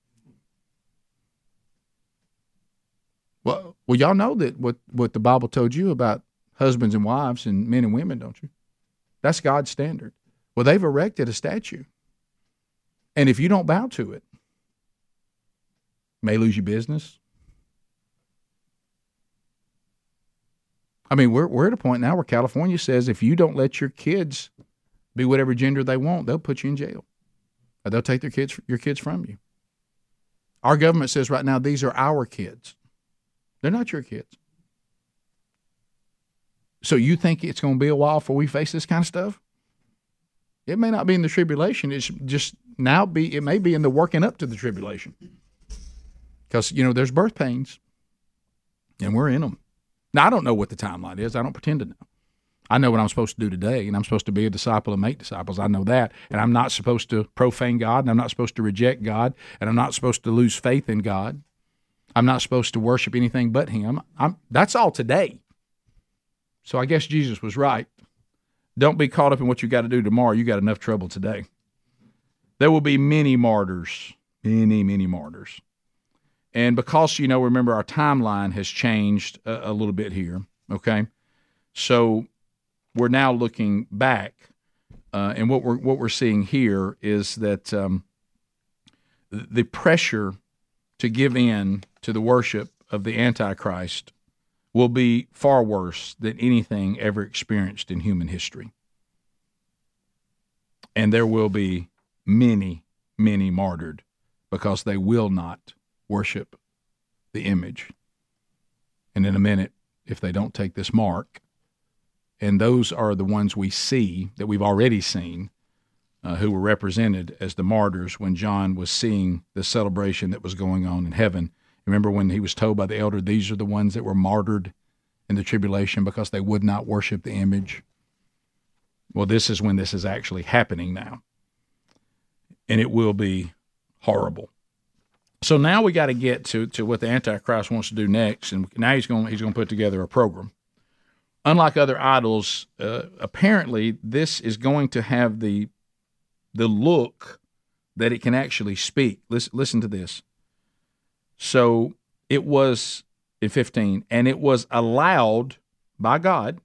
Well, well, y'all know that what, what the Bible told you about husbands and wives and men and women, don't you? That's God's standard. Well, they've erected a statue. And if you don't bow to it, may lose your business. I mean, we're, we're at a point now where California says if you don't let your kids be whatever gender they want, they'll put you in jail. Or they'll take their kids, your kids from you. Our government says right now these are our kids. They're not your kids. So you think it's going to be a while before we face this kind of stuff? It may not be in the tribulation. It's just now be. It may be in the working up to the tribulation. Because you know there's birth pains, and we're in them. Now I don't know what the timeline is. I don't pretend to know. I know what I'm supposed to do today, and I'm supposed to be a disciple and make disciples. I know that, and I'm not supposed to profane God, and I'm not supposed to reject God, and I'm not supposed to lose faith in God. I'm not supposed to worship anything but Him. I'm, that's all today. So I guess Jesus was right don't be caught up in what you got to do tomorrow. You got enough trouble today. There will be many martyrs, many, many martyrs. And because, you know, remember our timeline has changed a, a little bit here, okay? So we're now looking back, uh, and what we're, what we're seeing here is that um, the pressure to give in to the worship of the Antichrist will be far worse than anything ever experienced in human history. And there will be many, many martyred because they will not worship the image. And in a minute, if they don't take this mark, and those are the ones we see that we've already seen, uh, who were represented as the martyrs when John was seeing the celebration that was going on in heaven. Remember when he was told by the elder, These are the ones that were martyred in the tribulation because they would not worship the image? Well, this is when this is actually happening now. And it will be horrible. So now we got to get to, to what the Antichrist wants to do next, and now he's going he's going to put together a program. Unlike other idols, uh, apparently this is going to have the the look that it can actually speak. Listen, listen to this. So it was in 15, and it was allowed by God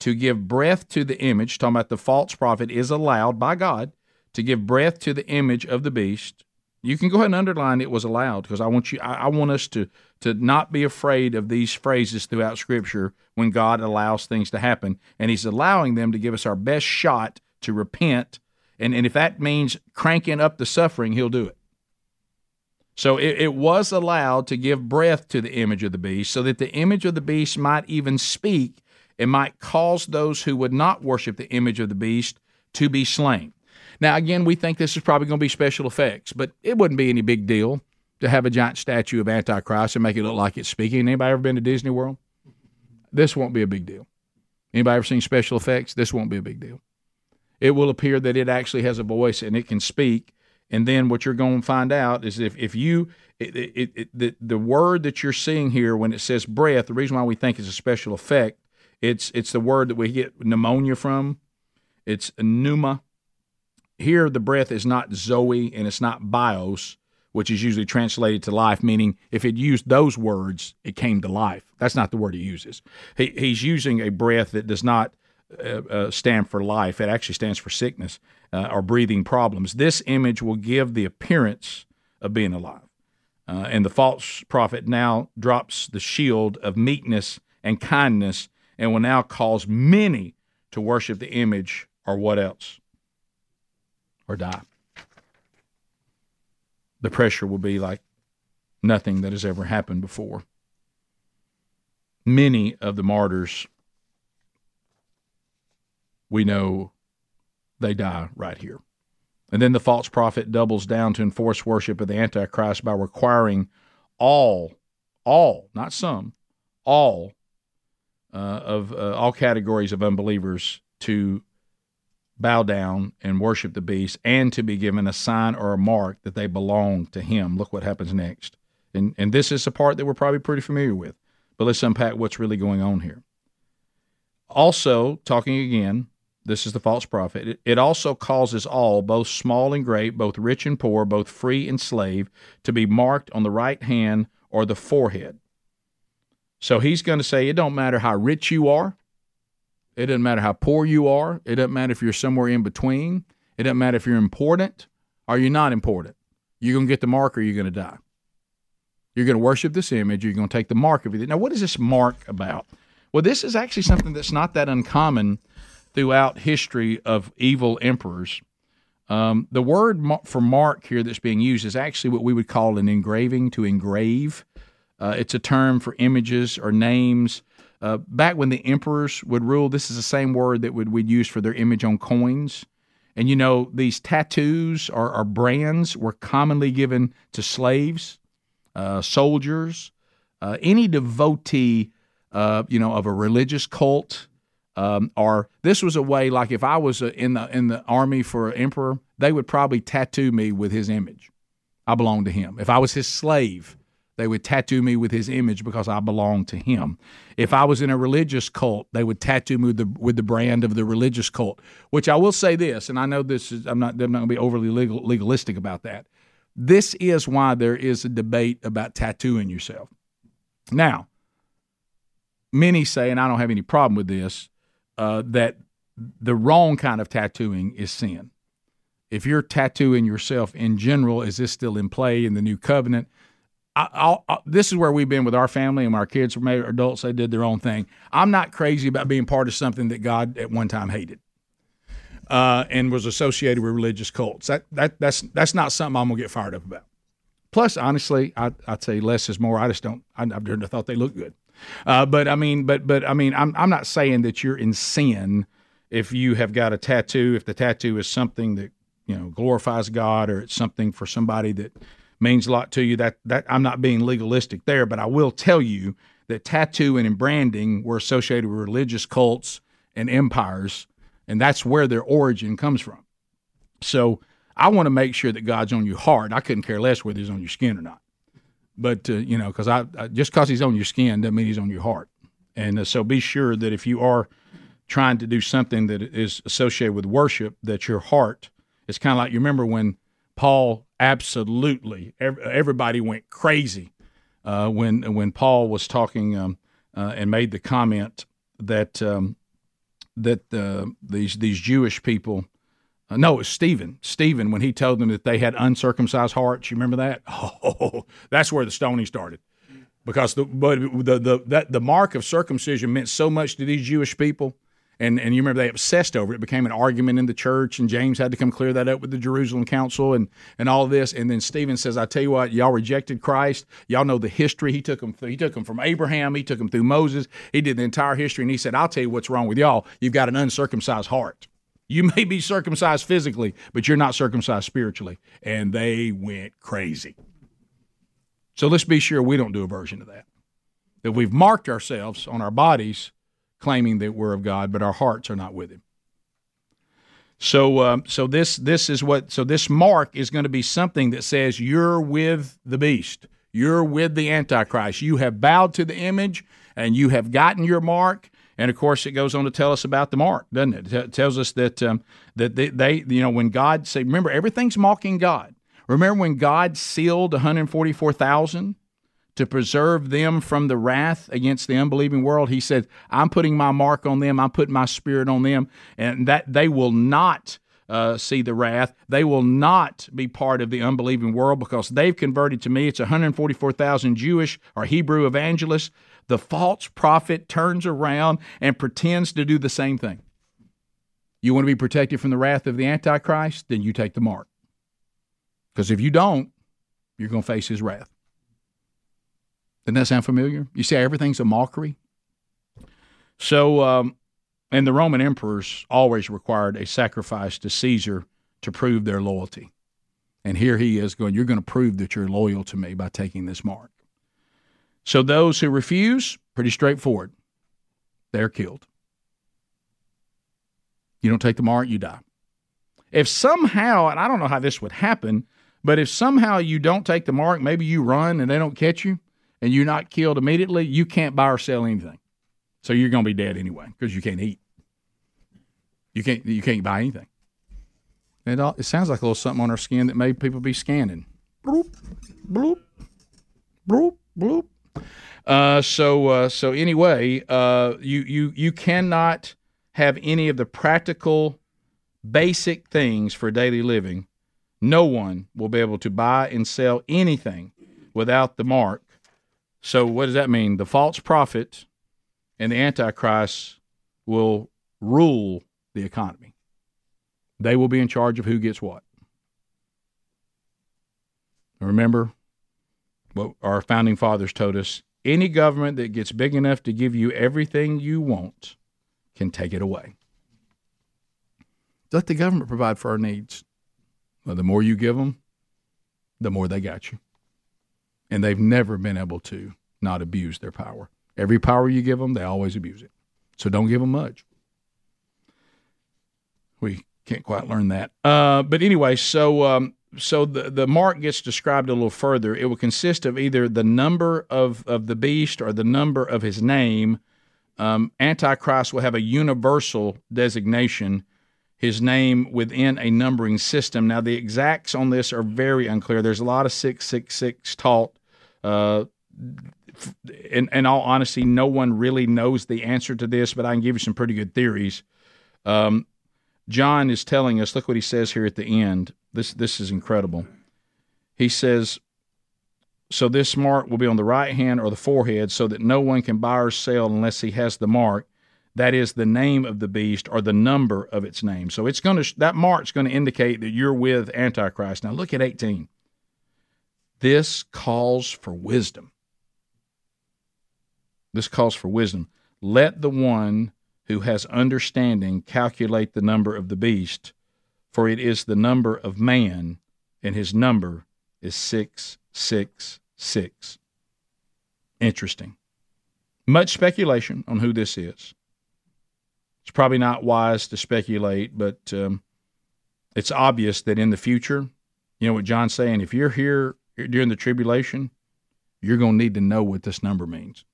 to give breath to the image, talking about the false prophet is allowed by God to give breath to the image of the beast you can go ahead and underline it was allowed because I want you I, I, want us to to not be afraid of these phrases throughout scripture when God allows things to happen. And He's allowing them to give us our best shot to repent. And, and if that means cranking up the suffering, he'll do it. So it, it was allowed to give breath to the image of the beast, so that the image of the beast might even speak and might cause those who would not worship the image of the beast to be slain. Now, again, we think this is probably going to be special effects, but it wouldn't be any big deal to have a giant statue of Antichrist and make it look like it's speaking. Anybody ever been to Disney World? This won't be a big deal. Anybody ever seen special effects? This won't be a big deal. It will appear that it actually has a voice and it can speak. And then what you're going to find out is if, if you, it, it, it, the, the word that you're seeing here when it says breath, the reason why we think it's a special effect, it's, it's the word that we get pneumonia from. It's pneuma here the breath is not Zoe and it's not bios, which is usually translated to life, meaning if it used those words, it came to life. That's not the word he uses. He, he's using a breath that does not uh, uh, stand for life, it actually stands for sickness uh, or breathing problems. This image will give the appearance of being alive. Uh, and the false prophet now drops the shield of meekness and kindness and will now cause many to worship the image or what else? or die. The pressure will be like nothing that has ever happened before. Many of the martyrs, we know they die right here. And then the false prophet doubles down to enforce worship of the Antichrist by requiring all, all, not some, all uh, of uh, all categories of unbelievers to bow down and worship the beast and to be given a sign or a mark that they belong to him. Look what happens next. And, and this is a part that we're probably pretty familiar with. But let's unpack what's really going on here. Also, talking again, this is the false prophet. It, also causes all, both small and great, both rich and poor, both free and slave, to be marked on the right hand or the forehead. So he's going to say, it don't matter how rich you are, it doesn't matter how poor you are. It doesn't matter if you're somewhere in between. It doesn't matter if you're important or you're not important. You're going to get the mark or you're going to die. You're going to worship this image. You're going to take the mark of it. Now, what is this mark about? Well, this is actually something that's not that uncommon throughout history of evil emperors. Um, the word for mark here that's being used is actually what we would call an engraving to engrave. Uh, it's a term for images or names uh, back when the emperors would rule, this is the same word that would, we'd use for their image on coins. And you know, these tattoos or, or brands were commonly given to slaves, uh, soldiers, uh, any devotee, uh, you know, of a religious cult. Um, or this was a way, like if I was uh, in the in the army for emperor, they would probably tattoo me with his image. I belong to him. If I was his slave, they would tattoo me with his image because I belong to him. If I was in a religious cult, they would tattoo me with the with the brand of the religious cult. Which I will say this, and I know this is I'm not I'm not going to be overly legal, legalistic about that. This is why there is a debate about tattooing yourself. Now, many say, and I don't have any problem with this, uh, that the wrong kind of tattooing is sin. If you're tattooing yourself in general, is this still in play in the new covenant? I, I, this is where we've been with our family and our kids were made adults. They did their own thing. I'm not crazy about being part of something that God at one time hated uh, and was associated with religious cults. That, that that's that's not something I'm gonna get fired up about. Plus, honestly, I, would say less is more. I just don't. I, have never thought they look good. Uh, but I mean, but but I mean, I'm I'm not saying that you're in sin if you have got a tattoo. If the tattoo is something that you know glorifies God or it's something for somebody that means a lot to you. That that I'm not being legalistic there, but I will tell you that tattooing and branding were associated with religious cults and empires, and that's where their origin comes from. So I want to make sure that God's on your heart. I couldn't care less whether He's on your skin or not, but uh, you know, because I, I, just because He's on your skin doesn't mean He's on your heart. And uh, so be sure that if you are trying to do something that is associated with worship, that your heart is kind of like you remember when Paul absolutely everybody went crazy uh, when when Paul was talking um, uh, and made the comment that um, that uh, these these Jewish people. Uh, no, it was Stephen. Stephen, when he told them that they had uncircumcised hearts, you remember that? Oh, that's where the stoning started, because the but the the that the mark of circumcision meant so much to these Jewish people. And and you remember they obsessed over it. it. became an argument in the church and James had to come clear that up with the Jerusalem council and and all this. And then Stephen says I tell you what y'all rejected Christ. Y'all know the history. He took them through, he took them from Abraham. He took them through Moses. He did the entire history. And he said I'll tell you what's wrong with y'all. You've got an uncircumcised heart you may be circumcised physically but you're not circumcised spiritually and they went crazy so let's be sure we don't do a version of that that we've marked ourselves on our bodies claiming that we're of God, but our hearts are not with Him. So, um, so this this is what. So this mark is going to be something that says you're with the beast. You're with the Antichrist. You have bowed to the image, and you have gotten your mark. And of course, it goes on to tell us about the mark, doesn't it? It tells us that um, that they, they, you know, when God say, remember, everything's mocking God. Remember when God sealed 144,000 to preserve them from the wrath against the unbelieving world. He said, I'm putting my mark on them, I'm putting my spirit on them, and that they will not. Uh, see the wrath. They will not be part of the unbelieving world because they've converted to me. It's 144,000 Jewish or Hebrew evangelists. The false prophet turns around and pretends to do the same thing. You want to be protected from the wrath of the Antichrist? Then you take the mark. Because if you don't, you're going to face his wrath. Doesn't that sound familiar? You say everything's a mockery. So, um, and the Roman emperors always required a sacrifice to Caesar to prove their loyalty. And here he is going, You're going to prove that you're loyal to me by taking this mark. So, those who refuse, pretty straightforward, they're killed. You don't take the mark, you die. If somehow, and I don't know how this would happen, but if somehow you don't take the mark, maybe you run and they don't catch you, and you're not killed immediately, you can't buy or sell anything. So you're going to be dead anyway because you can't eat. You can't you can't buy anything. It, all, it sounds like a little something on our skin that made people be scanning. Bloop, bloop, bloop, bloop. Uh, so uh, so anyway, uh, you you you cannot have any of the practical, basic things for daily living. No one will be able to buy and sell anything without the mark so what does that mean? The false prophet and the antichrist will rule the economy. They will be in charge of who gets what. Remember what our founding fathers told us any government that gets big enough to give you everything you want can take it away. Let the government provide for our needs. Well, the more you give them, the more they got you and they've never been able to not abuse their power. Every power you give them, they always abuse it. So don't give them much. We can't quite learn that. Uh, but anyway, so um, so the the mark gets described a little further. It will consist of either the number of of the beast or the number of his name. Um, Antichrist will have a universal designation, his name within a numbering system. Now the exacts on this are very unclear. There's a lot of six six six taught. Uh, in, in all honesty, no one really knows the answer to this, but I can give you some pretty good theories. Um, John is telling us. Look what he says here at the end. This this is incredible. He says, "So this mark will be on the right hand or the forehead, so that no one can buy or sell unless he has the mark." That is the name of the beast or the number of its name. So it's going to that mark's going to indicate that you're with Antichrist. Now look at 18. This calls for wisdom. This calls for wisdom. Let the one who has understanding calculate the number of the beast, for it is the number of man, and his number is 666. Interesting. Much speculation on who this is. It's probably not wise to speculate, but um, it's obvious that in the future, you know what John's saying? If you're here during the tribulation, you're going to need to know what this number means.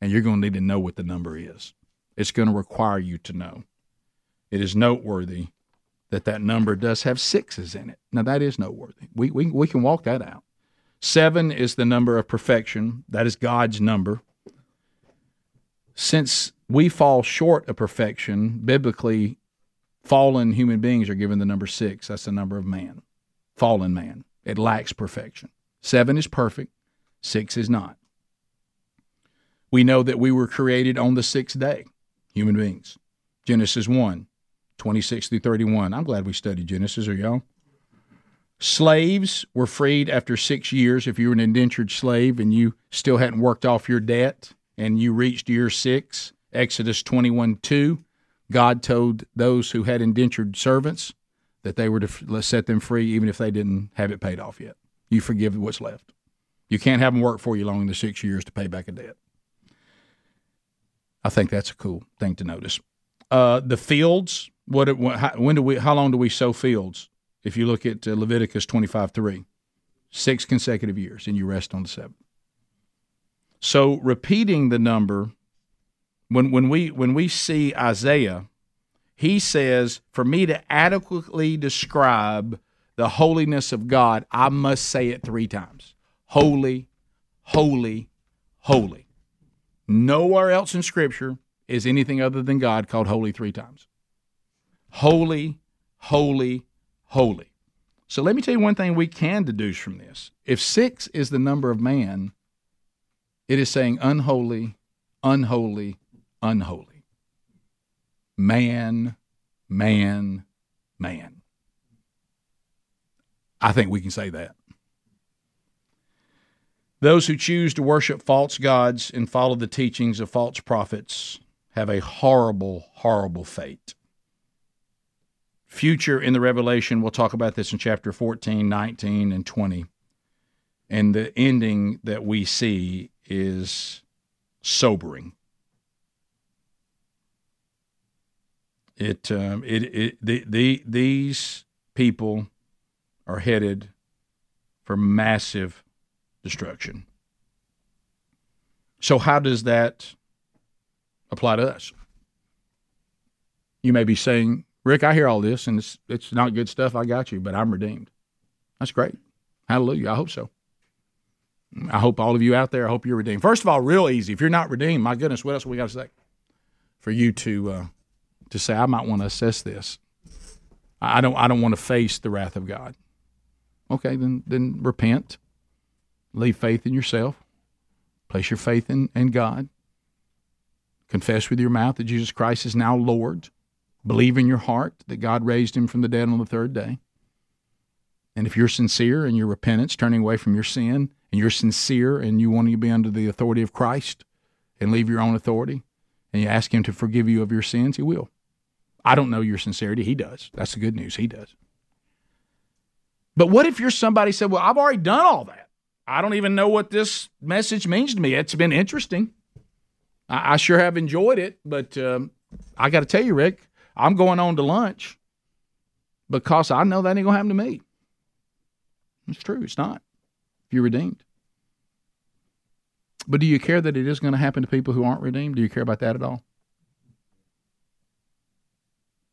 And you're going to need to know what the number is it's going to require you to know. It is noteworthy that that number does have sixes in it. Now, that is noteworthy. We, we, we can walk that out. Seven is the number of perfection, that is God's number. Since we fall short of perfection, biblically, fallen human beings are given the number six. That's the number of man, fallen man. It lacks perfection. Seven is perfect, six is not. We know that we were created on the sixth day human beings. Genesis 1, 26 through 31. I'm glad we studied Genesis, are y'all? Slaves were freed after six years. If you were an indentured slave and you still hadn't worked off your debt and you reached year six, Exodus 21 2, God told those who had indentured servants that they were to set them free even if they didn't have it paid off yet. You forgive what's left. You can't have them work for you long in the six years to pay back a debt. I think that's a cool thing to notice. Uh, the fields. What? When do we? How long do we sow fields? If you look at uh, Leviticus twenty five three, six consecutive years, and you rest on the seventh. So repeating the number, when when we when we see Isaiah, he says, for me to adequately describe the holiness of God, I must say it three times: holy, holy, holy. Nowhere else in Scripture is anything other than God called holy three times. Holy, holy, holy. So let me tell you one thing we can deduce from this. If six is the number of man, it is saying unholy, unholy, unholy. Man, man, man. I think we can say that. Those who choose to worship false gods and follow the teachings of false prophets have a horrible, horrible fate. Future in the Revelation, we'll talk about this in chapter 14, 19, and 20. And the ending that we see is sobering. It, um, it, it the, the, these people are headed for massive destruction. So, how does that apply to us? You may be saying, Rick, I hear all this and it's, it's not good stuff. I got you, but I'm redeemed. That's great. Hallelujah. I hope so. I hope all of you out there, I hope you're redeemed. First of all, real easy. If you're not redeemed, my goodness, what else we got to say? For you to uh, to say, I might want to assess this. I don't I don't want to face the wrath of God. Okay, then then repent leave faith in yourself, place your faith in, in God, confess with your mouth that Jesus Christ is now Lord, believe in your heart that God raised him from the dead on the third day. And if you're sincere in your repentance, turning away from your sin, and you're sincere and you want to be under the authority of Christ and leave your own authority, and you ask Him to forgive you of your sins, He will. I don't know your sincerity. He does. That's the good news. He does. But what if you're somebody said, Well, I've already done all that? I don't even know what this message means to me. It's been interesting. I, I sure have enjoyed it, but um, I got to tell you, Rick, I'm going on to lunch because I know that ain't gonna happen to me. It's true. It's not. If you're redeemed. But do you care that it is going to happen to people who aren't redeemed? Do you care about that at all?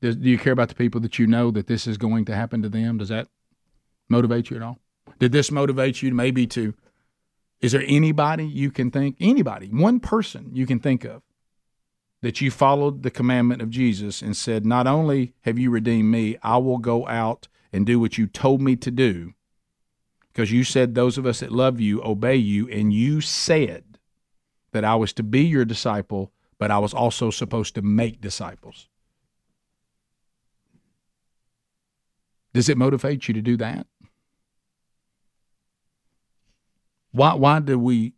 Does, do you care about the people that you know that this is going to happen to them? Does that motivate you at all? Did this motivate you maybe to? Is there anybody you can think, anybody, one person you can think of that you followed the commandment of Jesus and said, Not only have you redeemed me, I will go out and do what you told me to do because you said those of us that love you obey you, and you said that I was to be your disciple, but I was also supposed to make disciples. Does it motivate you to do that? Why why do we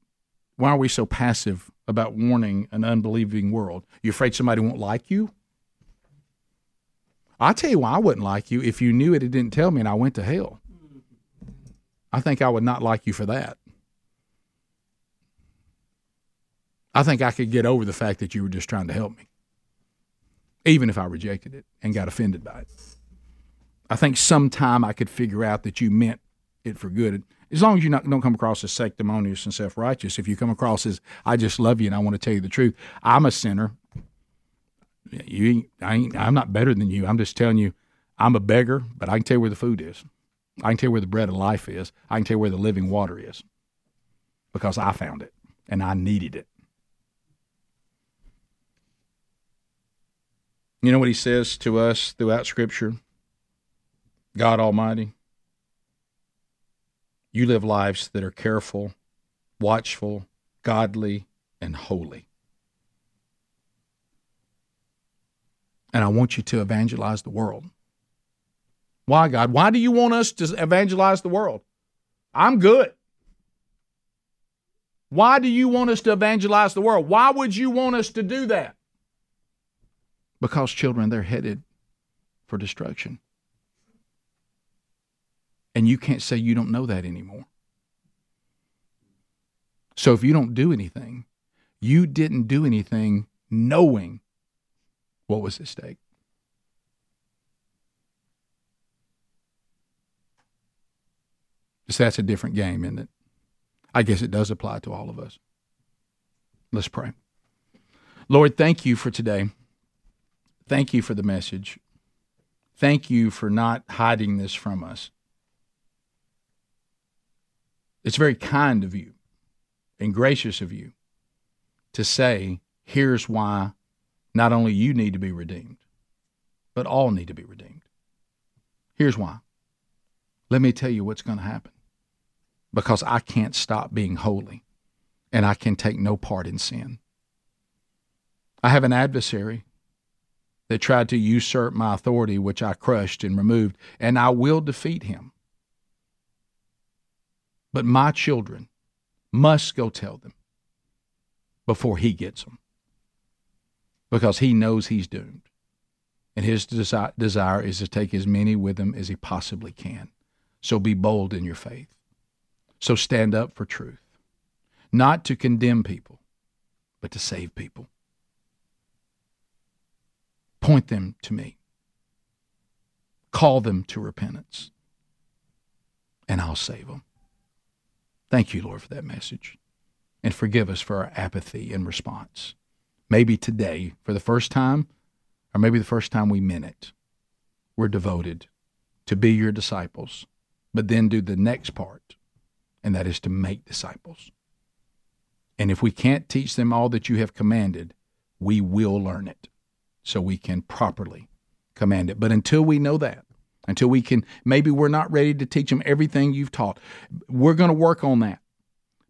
why are we so passive about warning an unbelieving world? You afraid somebody won't like you? I tell you why I wouldn't like you if you knew it and didn't tell me and I went to hell. I think I would not like you for that. I think I could get over the fact that you were just trying to help me, even if I rejected it and got offended by it. I think sometime I could figure out that you meant it for good. As long as you not, don't come across as sanctimonious and self righteous, if you come across as I just love you and I want to tell you the truth, I'm a sinner. You, I ain't, I'm not better than you. I'm just telling you, I'm a beggar, but I can tell you where the food is. I can tell you where the bread of life is. I can tell you where the living water is because I found it and I needed it. You know what he says to us throughout Scripture? God Almighty, you live lives that are careful, watchful, godly, and holy. And I want you to evangelize the world. Why, God? Why do you want us to evangelize the world? I'm good. Why do you want us to evangelize the world? Why would you want us to do that? Because, children, they're headed for destruction. And you can't say you don't know that anymore. So if you don't do anything, you didn't do anything knowing what was at stake. So that's a different game, isn't it? I guess it does apply to all of us. Let's pray. Lord, thank you for today. Thank you for the message. Thank you for not hiding this from us. It's very kind of you and gracious of you to say, here's why not only you need to be redeemed, but all need to be redeemed. Here's why. Let me tell you what's going to happen because I can't stop being holy and I can take no part in sin. I have an adversary that tried to usurp my authority, which I crushed and removed, and I will defeat him. But my children must go tell them before he gets them because he knows he's doomed. And his desi- desire is to take as many with him as he possibly can. So be bold in your faith. So stand up for truth, not to condemn people, but to save people. Point them to me. Call them to repentance, and I'll save them. Thank you, Lord, for that message. And forgive us for our apathy in response. Maybe today, for the first time, or maybe the first time we meant it, we're devoted to be your disciples, but then do the next part and that is to make disciples. And if we can't teach them all that you have commanded, we will learn it so we can properly command it. But until we know that, until we can, maybe we're not ready to teach them everything you've taught, we're going to work on that.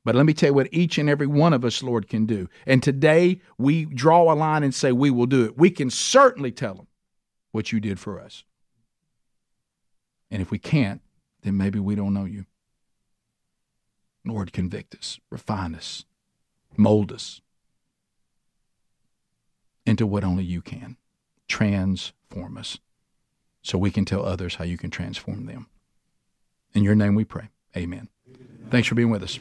But let me tell you what each and every one of us, Lord, can do. And today we draw a line and say we will do it. We can certainly tell them what you did for us. And if we can't, then maybe we don't know you. Lord, convict us, refine us, mold us into what only you can. Transform us so we can tell others how you can transform them. In your name we pray. Amen. Thanks for being with us.